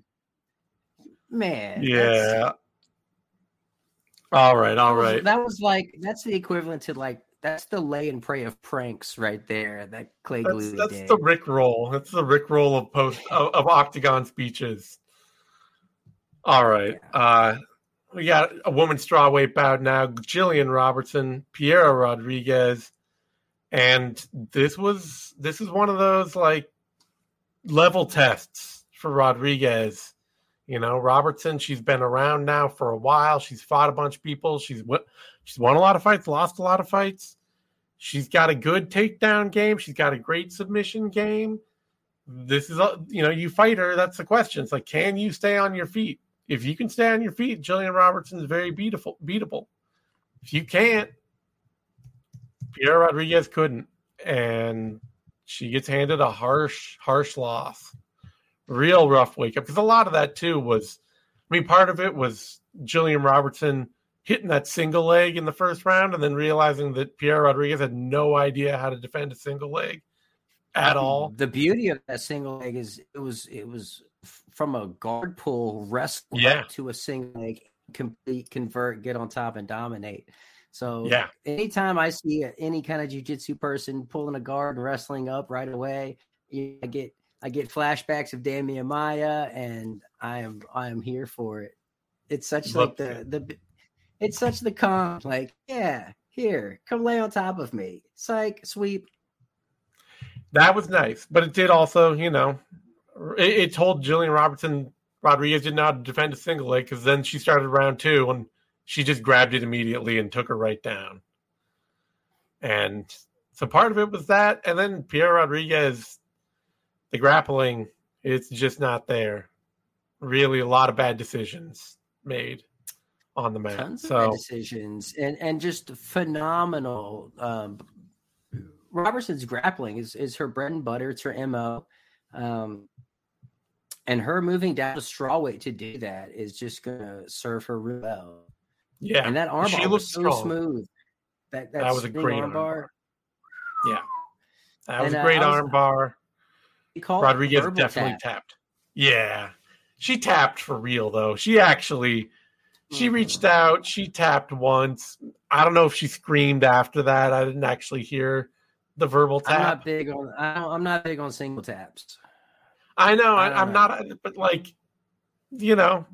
Man. yeah. All right, all was- That was like that's the equivalent to like that's the lay and pray of pranks right there that Clay That's, that's did. the Rick roll. That's the Rick roll of post of, of octagon speeches. All right. Uh we got a woman's strawweight bout now. Jillian Robertson, Piera Rodriguez, and this was this is one of those like level tests for Rodriguez. You know, Robertson, she's been around now for a while. She's fought a bunch of people. She's won, she's won a lot of fights, lost a lot of fights. She's got a good takedown game. She's got a great submission game. This is, a, you know, you fight her. That's the question. It's like, can you stay on your feet? If you can stay on your feet, Jillian Robertson is very beatable. Beatable. If you can't, Piera Rodriguez couldn't, and she gets handed a harsh, harsh loss. Real rough wake up because a lot of that too was, I mean, part of it was Jillian Robertson hitting that single leg in the first round and then realizing that Piera Rodriguez had no idea how to defend a single leg. at all. The beauty of that single leg is it was it was from a guard pull wrestle Yeah. to a single leg, complete, convert, get on top, and dominate. So Yeah. anytime I see any kind of jujitsu person pulling a guard and wrestling up right away, I get I get flashbacks of Demian Maia, and I am I am here for it. It's such like the the it's such the calm like yeah here come lay on top of me psych sweep That was nice, but it did also, you know, it, it told Jillian Robertson Rodriguez didn't know to defend a single leg because then she started round two and she just grabbed it immediately and took her right down. And so part of it was that, and then Piera Rodriguez, the grappling, it's just not there. Really, a lot of bad decisions made on the mat. tons of so bad decisions and and just phenomenal um robertson's grappling is is her bread and butter it's her mo um and her moving down to straw weight to do that is just gonna serve her real well yeah, and that armbar she was so strong. smooth that that, That was a great armbar Yeah, that was And, a uh, great was- armbar. He called it Rodriguez definitely tap. tapped. Yeah. She tapped for real though. She actually she Mhm. reached out, she tapped once. I don't know if she screamed after that. I didn't actually hear the verbal tap. i'm not big on I don't, i'm not big on single taps I know, I know. not but like you know,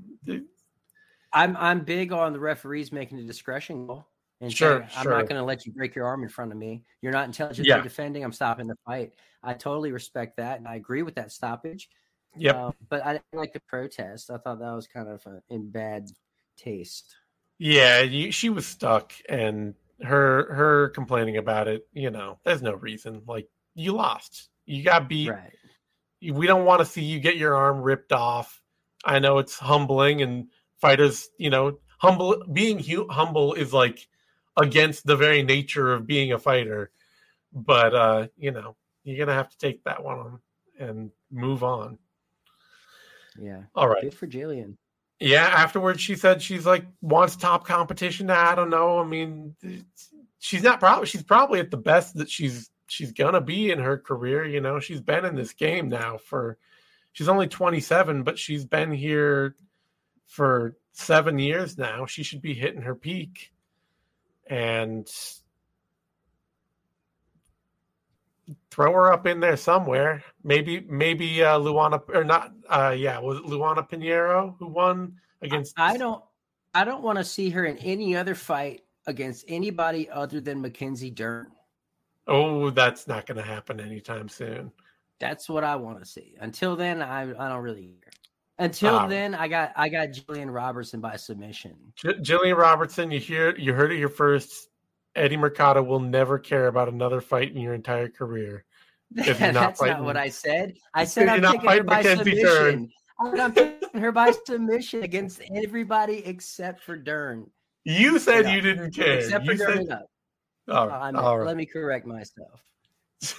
I'm I'm big on the referees making a discretion call. And Sure, saying, I'm sure. not going to let you break your arm in front of me. You're not intelligently Yeah. defending. I'm stopping the fight. I totally respect that, and I agree with that stoppage. Yeah, Uh, but I didn't like the protest. I thought that was kind of uh in bad taste. Yeah, you, she was stuck, and her her complaining about it. You know, there's no reason. Like you lost, you got beat. Right. We don't want to see you get your arm ripped off. I know it's humbling, and fighters, you know, humble being hu- humble is like against the very nature of being a fighter. But uh, you know, you're gonna have to take that one on and move on. Yeah. All right. Good for Jillian. Yeah, afterwards she said she's like wants top competition. I don't know. I mean, she's not probably she's probably at the best that she's she's gonna be in her career. You know, she's been in this game now for she's only 27, but she's been here for seven years now. She should be hitting her peak, and throw her up in there somewhere. Maybe maybe uh, Luana or not? Uh, yeah, was it Luana Pinheiro who won against? I don't. I don't want to see her in any other fight against anybody other than Mackenzie Dern. Oh, that's not going to happen anytime soon. That's what I want to see. Until then, I I don't really care. Until Ah. then, I got I got Jillian Robertson by submission. J- Jillian Robertson, you hear you heard it here first. Eddie Mercado will never care about another fight in your entire career. If you're not That's not fighting- what I said. I said you're I'm not picking her fighting by Mackenzie Dern. submission. Said I'm picking her by submission against everybody except for Dern. You said Yeah. you didn't care. Except for You Dern. said, Up. all I right, all right. Let me correct myself.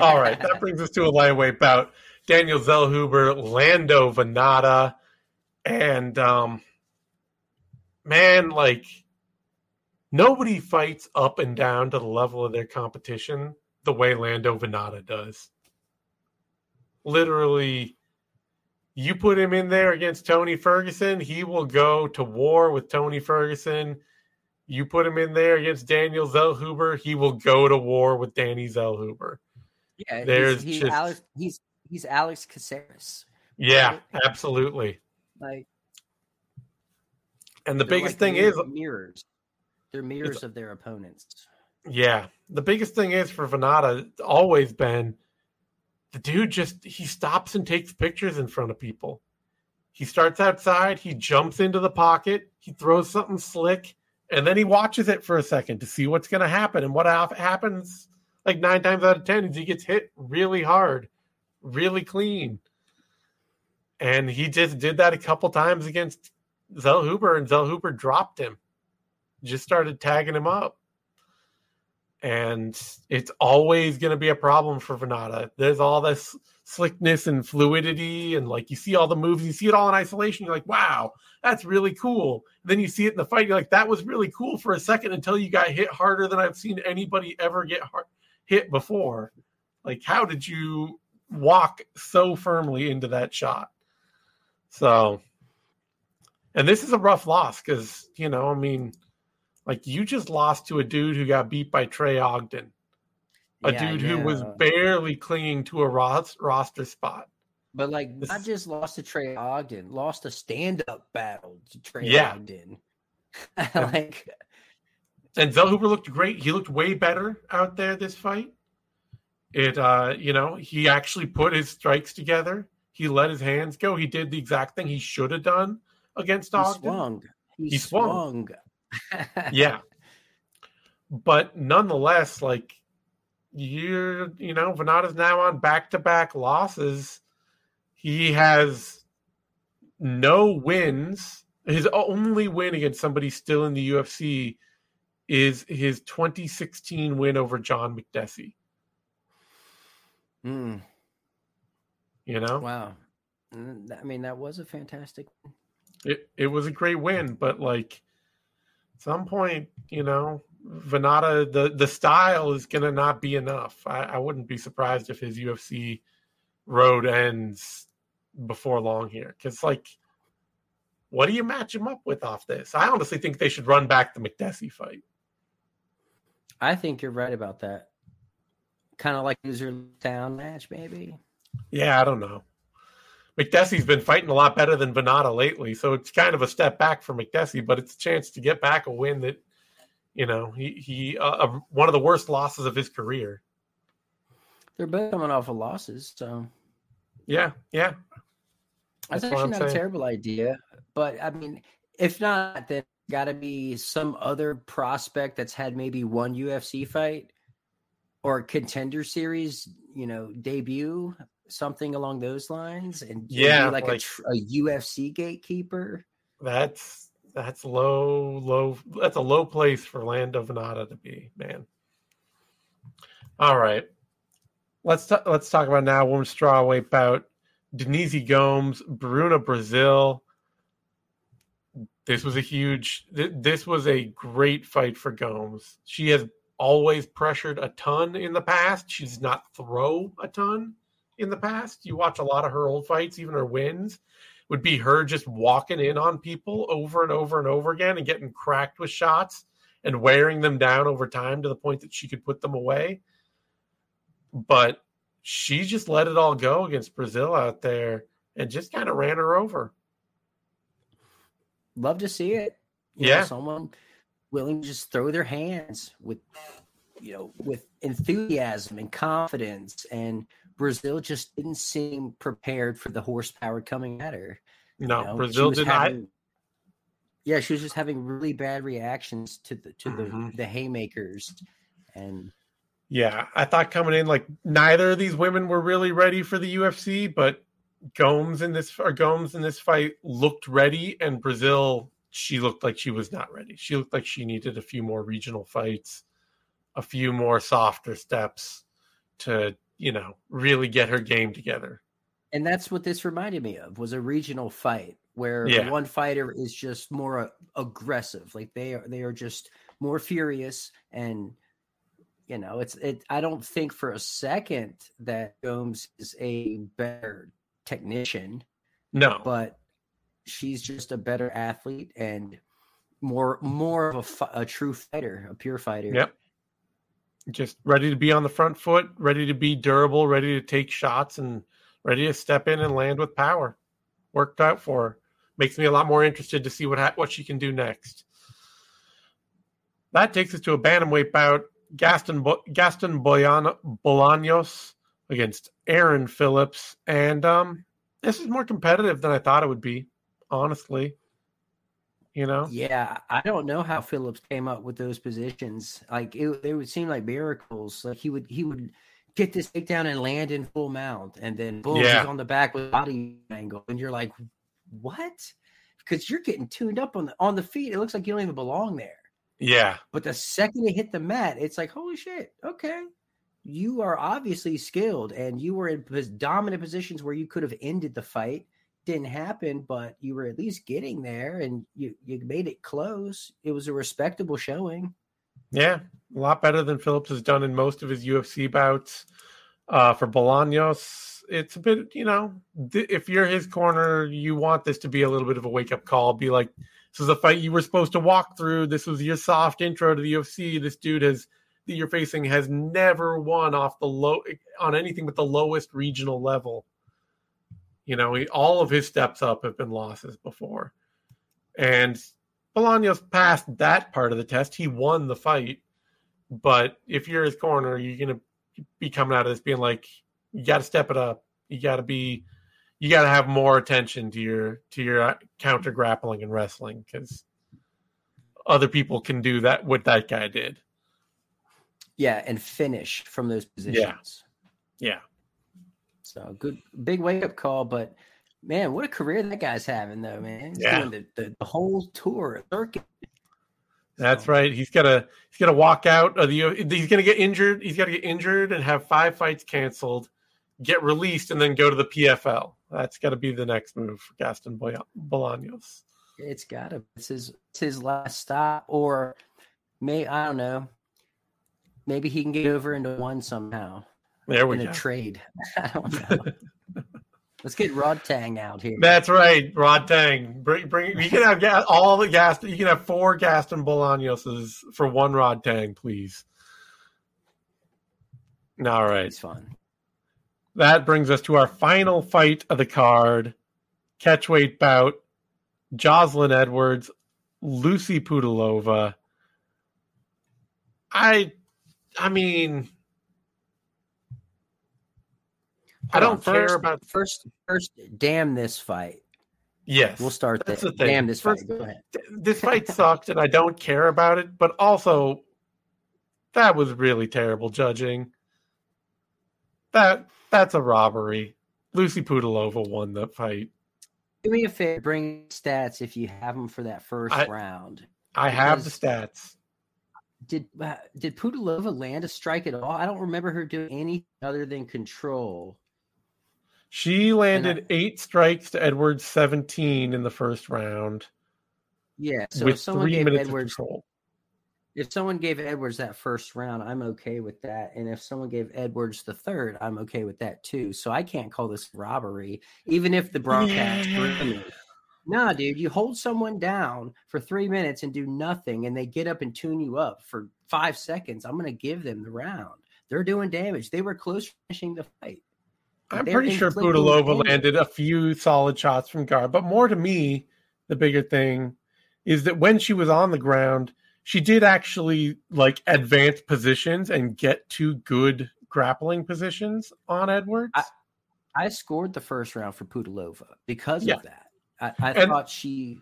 All right, that brings us to a lightweight bout. Daniel Zellhuber, Lando Vannata, and um, man, like nobody fights up and down to the level of their competition the way Lando Vannata does. Literally, you put him in there against Tony Ferguson, he will go to war with Tony Ferguson. You put him in there against Daniel Zellhuber, he will go to war with Danny Zellhuber. Yeah, There's he's, he's just- Alex. He's he's Alex Caceres. Yeah, absolutely. Like And the biggest like thing mirror- is, mirrors. They're mirrors of their opponents. yeah, the biggest thing is for Vannata, always been the dude just he stops and takes pictures in front of people. He starts outside, he jumps into the pocket, he throws something slick, and then he watches it for a second to see what's going to happen. And what happens, like nine times out of ten, is he gets hit really hard, really clean. And he just did that a couple times against Zellhuber, and Zellhuber dropped him. Just started tagging him up. And it's always going to be a problem for Vannata. There's all this slickness and fluidity, and like you see all the moves, you see it all in isolation. You're like, wow, that's really cool. then you see it in the fight, you're like, that was really cool for a second until you got hit harder than I've seen anybody ever get hard, hit before. Like, how did you walk so firmly into that shot? So, and this is a rough loss because, you know, I mean, like you just lost to a dude who got beat by Trey Ogden, a Yeah, dude who was barely clinging to a ros- roster spot. But like, This- not just lost to Trey Ogden, lost a stand-up battle to Trey Yeah. Ogden. like, And Zellhuber looked great. He looked way better out there this fight. It, uh, you know, he actually put his strikes together. He let his hands go. He did the exact thing he should have done against Ogden. he swung. He, He swung. swung. Yeah. But nonetheless like you're you know Vannata's now on back-to-back losses. He has no wins. His only win against somebody still in the UFC is his 2016 win over John Makdessi. Mm, you know? Wow. I mean, that was a fantastic. it, it was a great win, but like some point, you know, Vannata the the style is gonna not be enough. I, I wouldn't be surprised if his UFC road ends before long here. Cause like what do you match him up with off this? I honestly think they should run back the Makdessi fight. I think you're right about that. Kind of like loser down match, maybe. Yeah, I don't know. Makdessi's been fighting a lot better than Vannata lately, so it's kind of a step back for Makdessi, but it's a chance to get back a win that, you know, he he uh, one of the worst losses of his career. They're both coming off of losses, so Yeah, yeah, that's, That's actually not a terrible idea. But I mean, if not, then got to be some other prospect that's had maybe one UFC fight or contender series, you know, debut, something along those lines, and Yeah, like, a, tr- a UFC gatekeeper. that's that's low, low. That's a low place for Lando Vannata to be, man. All right, let's ta- let's talk about now women's strawweight bout. Denise Gomes, Bruna Brasil. This was a huge. th- This was a great fight for Gomes. She has always pressured a ton in the past. She does not throw a ton in the past. You watch a lot of her old fights, even her wins would be her just walking in on people over and over and over again and getting cracked with shots and wearing them down over time to the point that she could put them away. But she just let it all go against Brasil out there and just kind of ran her over. Love to see it. You know, Yeah. someone willing to just throw their hands with, you know, with enthusiasm and confidence. And Brasil just didn't seem prepared for the horsepower coming at her. No, you know? Brasil did not. Yeah, she was just having really bad reactions to the to the Mhm. the haymakers, and Yeah, I thought coming in like neither of these women were really ready for the UFC, but Gomes in this or Gomes in this fight looked ready, and Brasil she looked like she was not ready. She looked like she needed a few more regional fights, a few more softer steps to you know really get her game together. and that's what this reminded me of was a regional fight where Yeah. one fighter is just more aggressive like they are they are just more furious and you know it's it i don't think for a second that gomes is a better technician No, but she's just a better athlete and more more of a, a true fighter a pure fighter Yep. Just ready to be on the front foot, ready to be durable, ready to take shots, and ready to step in and land with power. Worked out for her. Makes me a lot more interested to see what ha- what she can do next. That takes us to a bantamweight bout: Gaston Bo- Gaston Boyan- Bolaños against Aaron Phillips, and um, this is more competitive than I thought it would be. Honestly, you know, Yeah, I don't know how Phillips came up with those positions. Like it, they would seem like miracles. Like he would he would get this takedown and land in full mount, and then boom, Yeah. he's on the back with body angle, and you're like, what? Because you're getting tuned up on the on the feet. It looks like you don't even belong there. yeah, But the second it hit the mat, it's like, holy shit, okay. You are obviously skilled and you were in dominant positions where you could have ended the fight. Didn't happen, but you were at least getting there and you, you made it close. It was a respectable showing. Yeah, a lot better than Phillips has done in most of his UFC bouts. Uh, for Bolaños, it's a bit, you know, th- if you're his corner, you want this to be a little bit of a wake up call. Be like, this is a fight you were supposed to walk through. This was your soft intro to the UFC. This dude has that you're facing has never won off the low on anything but the lowest regional level. You know, he, all of his steps up have been losses before. And Bolaños passed that part of the test. He won the fight. But if you're his corner, you're going to be coming out of this being like, you got to step it up. You got to be, you got to have more attention to your to your uh, counter grappling and wrestling because other people can do that what that guy did. Yeah, and finish from those positions. Yeah. yeah. So good, big wake up call. But man, what a career that guy's having, though, man. He's yeah. doing the, the, the whole tour circuit. That's so. right. He's gotta he's gotta walk out of the. He's gonna get injured. He's got to get injured and have five fights canceled, get released, and then go to the PFL. That's got to be the next move for Gaston Bolaños. It's got to. It's his. It's his last stop, or may I don't know. Maybe he can get over into one somehow. There we in go. a trade. I don't know. Let's get Rodtang out here. That's right, Rodtang. Bring, bring. You can have gas, all the gas. You can have four Gaston Bolañoses for one Rodtang, please. All right, it's fun. That brings us to our final fight of the card: catchweight bout. Jocelyn Edwards, Lucy Pudilova. I, I mean, I don't first, care about first. First, damn this fight. Yes, we'll start That's there. the thing. Damn this First, fight. Go ahead. This fight sucked, and I don't care about it. But also, that was really terrible judging. That that's a robbery. Lucy Pudilova won the fight. Do me a favor, bring stats if you have them for that first I- round. I have the stats. Did uh, did Pudilova land a strike at all? I don't remember her doing anything other than control. She landed eight strikes to Edwards' 17 in the first round Yeah, so with if someone three gave minutes Edwards, of control. if someone gave Edwards that first round, I'm okay with that. And if someone gave Edwards the third, I'm okay with that too. So I can't call this robbery, even if the broadcast Yeah. Nah, dude, you hold someone down for three minutes and do nothing, and they get up and tune you up for five seconds. I'm going to give them the round. They're doing damage. They were close finishing the fight. I'm pretty sure damage. landed a few solid shots from guard, but more to me, the bigger thing is that when she was on the ground, she did actually like advance positions and get to good grappling positions on Edwards. I- I scored the first round for Pudilova because Yeah. of that. I, I thought she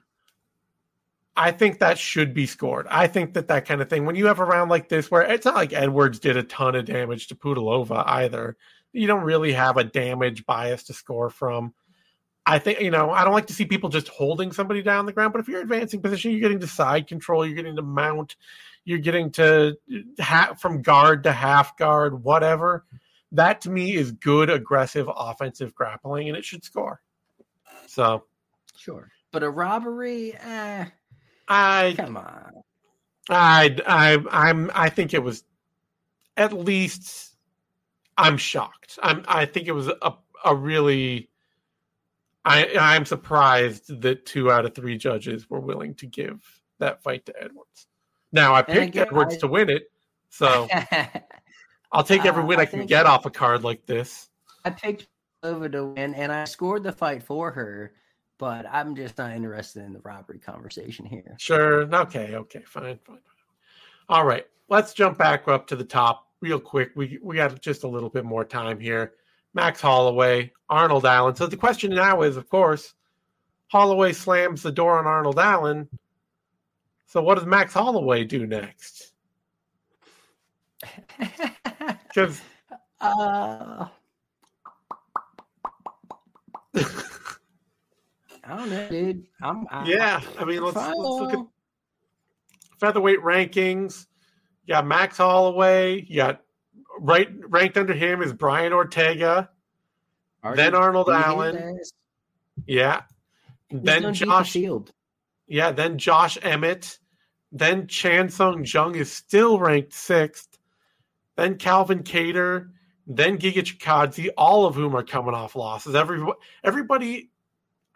I think that should be scored. I think that that kind of thing, when you have a round like this, where it's not like Edwards did a ton of damage to Pudilova either, you don't really have a damage bias to score from. I think, you know, I don't like to see people just holding somebody down the ground, but if you're advancing position, you're getting to side control, you're getting to mount, you're getting to ha- from guard to half guard, whatever. That to me is good, aggressive, offensive grappling, and it should score. So sure, but a robbery, eh, I come on. I I I'm I think it was at least I'm shocked. I'm I think it was a a really I I'm surprised that two out of three judges were willing to give that fight to Edwards. Now I picked again, Edwards I- to win it, so I'll take every Uh, win I, I can get off a card like this. I picked over to win, and I scored the fight for her. But I'm just not interested in the robbery conversation here. Sure. Okay. Okay. Fine. Fine. All right. Let's jump back up to the top real quick. We we got just a little bit more time here. Max Holloway, Arnold Allen. So the question now is, of course, Holloway slams the door on Arnold Allen. So what does Max Holloway do next? Because uh, I don't know, dude. I'm I, yeah, I mean, let's, let's look at featherweight rankings. You got Max Holloway. You got right ranked under him is Brian Ortega. then Arnold Allen. Yeah. He's Then done beat the Josh. Field. Yeah. Then Josh Emmett. Then Chan Sung Jung is still ranked sixth. Then Calvin Kattar. then Giga Chikadze, all of whom are coming off losses. Every everybody,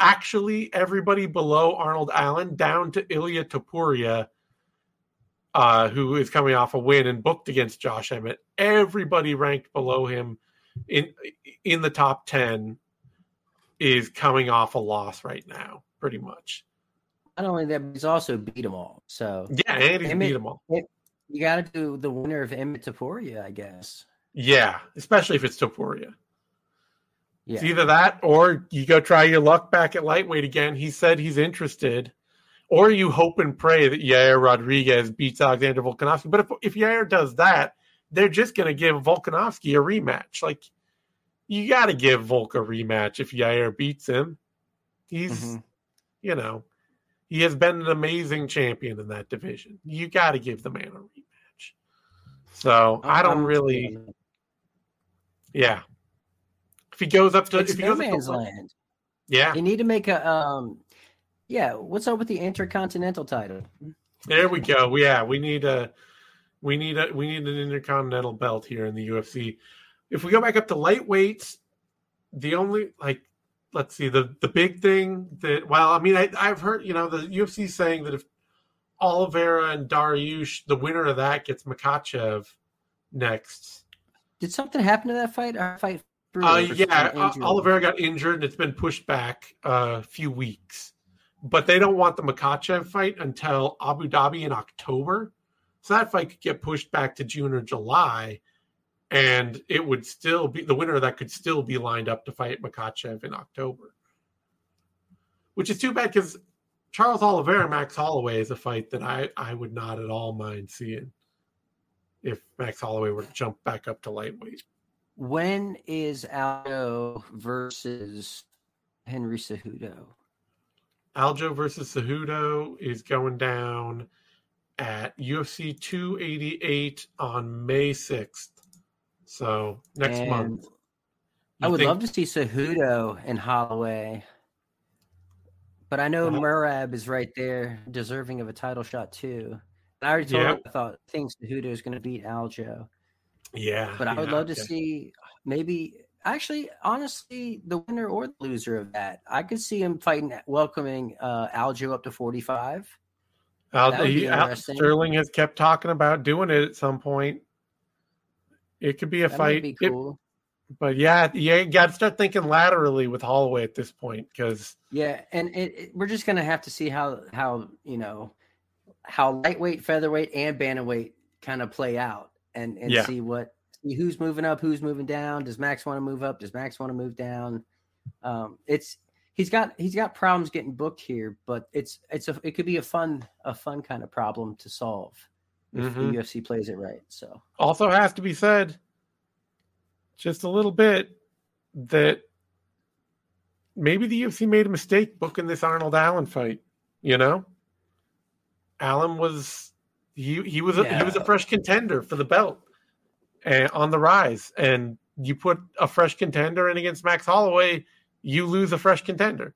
actually, everybody below Arnold Allen, down to Ilya Topuria, uh, who is coming off a win and booked against Josh Emmett. Everybody ranked below him in in the top ten is coming off a loss right now, pretty much. Not only that, but he's also beat them all. So yeah, and he's Emmett, beat them all. You got to do the winner of Emmett Topuria, I guess. Yeah, especially if it's Topuria. Yeah. It's either that or you go try your luck back at lightweight again. He said he's interested. Or you hope and pray that Yair Rodriguez beats Alexander Volkanovski. But if, if Yair does that, they're just going to give Volkanovski a rematch. Like, you got to give Volk a rematch if Yair beats him. He's, Mm-hmm. you know, he has been an amazing champion in that division. You got to give the man a rematch. So I don't really, yeah. If he goes up to, It's if he goes up man's to, land. yeah, You need to make a um. Yeah, what's up with the intercontinental title? There we go. Yeah, we need a we need a we need an intercontinental belt here in the UFC. If we go back up to lightweights, the only like let's see the the big thing that well, I mean I, I've heard you know the UFC saying that if Oliveira and Dariush, the winner of that gets Makhachev next. Did something happen to that fight? Or fight? Uh, yeah, uh. Oliveira got injured and it's been pushed back a few weeks. But they don't want the Makhachev fight until Abu Dhabi in October. So that fight could get pushed back to June or July. And it would still be the winner that could still be lined up to fight Makhachev in October. Which is too bad because Charles Oliveira Max Holloway is a fight that I, I would not at all mind seeing if Max Holloway were to jump back up to lightweight. When is Aldo versus Henry Cejudo? Aldo versus Cejudo is going down at UFC 288 on May 6th. So next And month. I would think- love to see Cejudo and Holloway, but I know Uh-huh. Merab is right there, deserving of a title shot too. And I already told Yeah. him I thought things think Cejudo is going to beat Aldo, Yeah. but I would yeah, love to okay. see maybe. Actually, honestly, the winner or the loser of that, I could see him fighting, welcoming uh, Aldo up to forty-five. Al- that would he- Al- Sterling has kept talking about doing it at some point. It could be a That fight. be It- cool. but yeah, you got to start thinking laterally with Holloway at this point because Yeah, and it, it- we're just gonna have to see how how you know how lightweight, featherweight, and bantamweight kind of play out, and and Yeah. see what see who's moving up, who's moving down. Does Max want to move up? Does Max want to move down? Um, it's he's got he's got problems getting booked here, but it's it's a it could be a fun a fun kind of problem to solve if Mhm. the UFC plays it right. So also has to be said just a little bit that maybe the UFC made a mistake booking this Arnold Allen fight. You know, Allen was he he was a, he was a fresh contender for the belt and on the rise, and you put a fresh contender in against Max Holloway, you lose a fresh contender.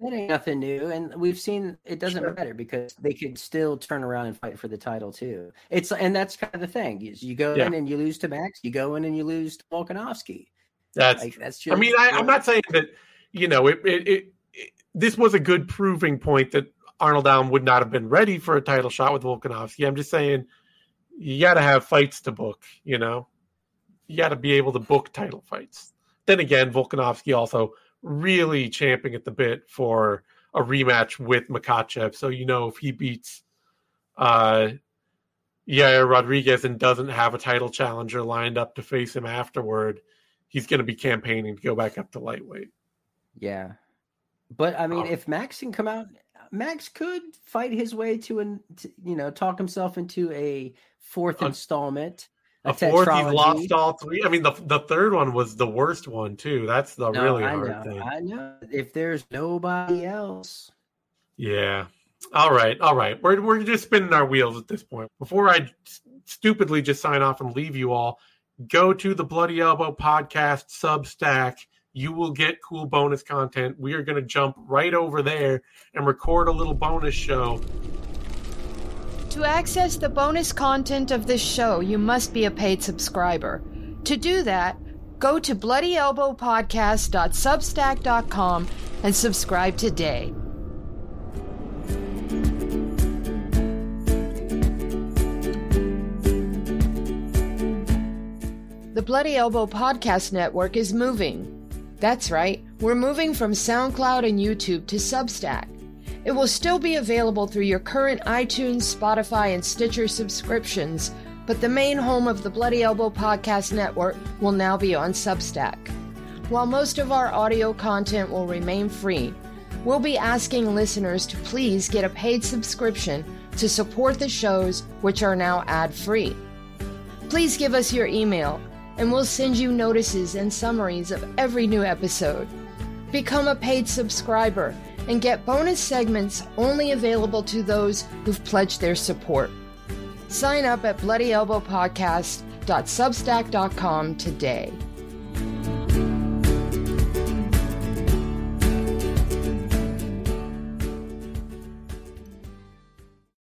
That ain't nothing new, and we've seen it doesn't Sure. matter because they could still turn around and fight for the title too. It's and that's kind of the thing. You, you go Yeah. in and you lose to Max, you go in and you lose to Volkanovski. That's Like that's just. I mean, I, I'm not saying that you know it, it, it, it. This was a good proving point that Arnold Allen would not have been ready for a title shot with Volkanovski. I'm just saying you got to have fights to book. You know, you got to be able to book title fights. Then again, Volkanovski also really champing at the bit for a rematch with Makhachev. So you know if he beats uh Yair Rodriguez and doesn't have a title challenger lined up to face him afterward, he's going to be campaigning to go back up to lightweight. Yeah, but I mean, Oh. if Max can come out, Max could fight his way to an, to, you know, talk himself into a fourth A- installment. A fourth, he's lost all three. I mean, the the third one was the worst one too. That's the No, really I hard know, thing. I know. If there's nobody else, Yeah. All right. All right. We're we're just spinning our wheels at this point. Before I stupidly just sign off and leave you all, go to the Bloody Elbow podcast Substack. You will get cool bonus content. We are going to jump right over there and record a little bonus show. To access the bonus content of this show, you must be a paid subscriber. To do that, go to bloodyelbowpodcast.substack.com and subscribe today. The Bloody Elbow Podcast Network is moving. That's right, we're moving from SoundCloud and YouTube to Substack. It will still be available through your current iTunes, Spotify, and Stitcher subscriptions, but the main home of the Bloody Elbow Podcast Network will now be on Substack. While most of our audio content will remain free, we'll be asking listeners to please get a paid subscription to support the shows, which are now ad free. Please give us your email, and we'll send you notices and summaries of every new episode. Become a paid subscriber and get bonus segments only available to those who've pledged their support. Sign up at bloodyelbowpodcast.substack.com today.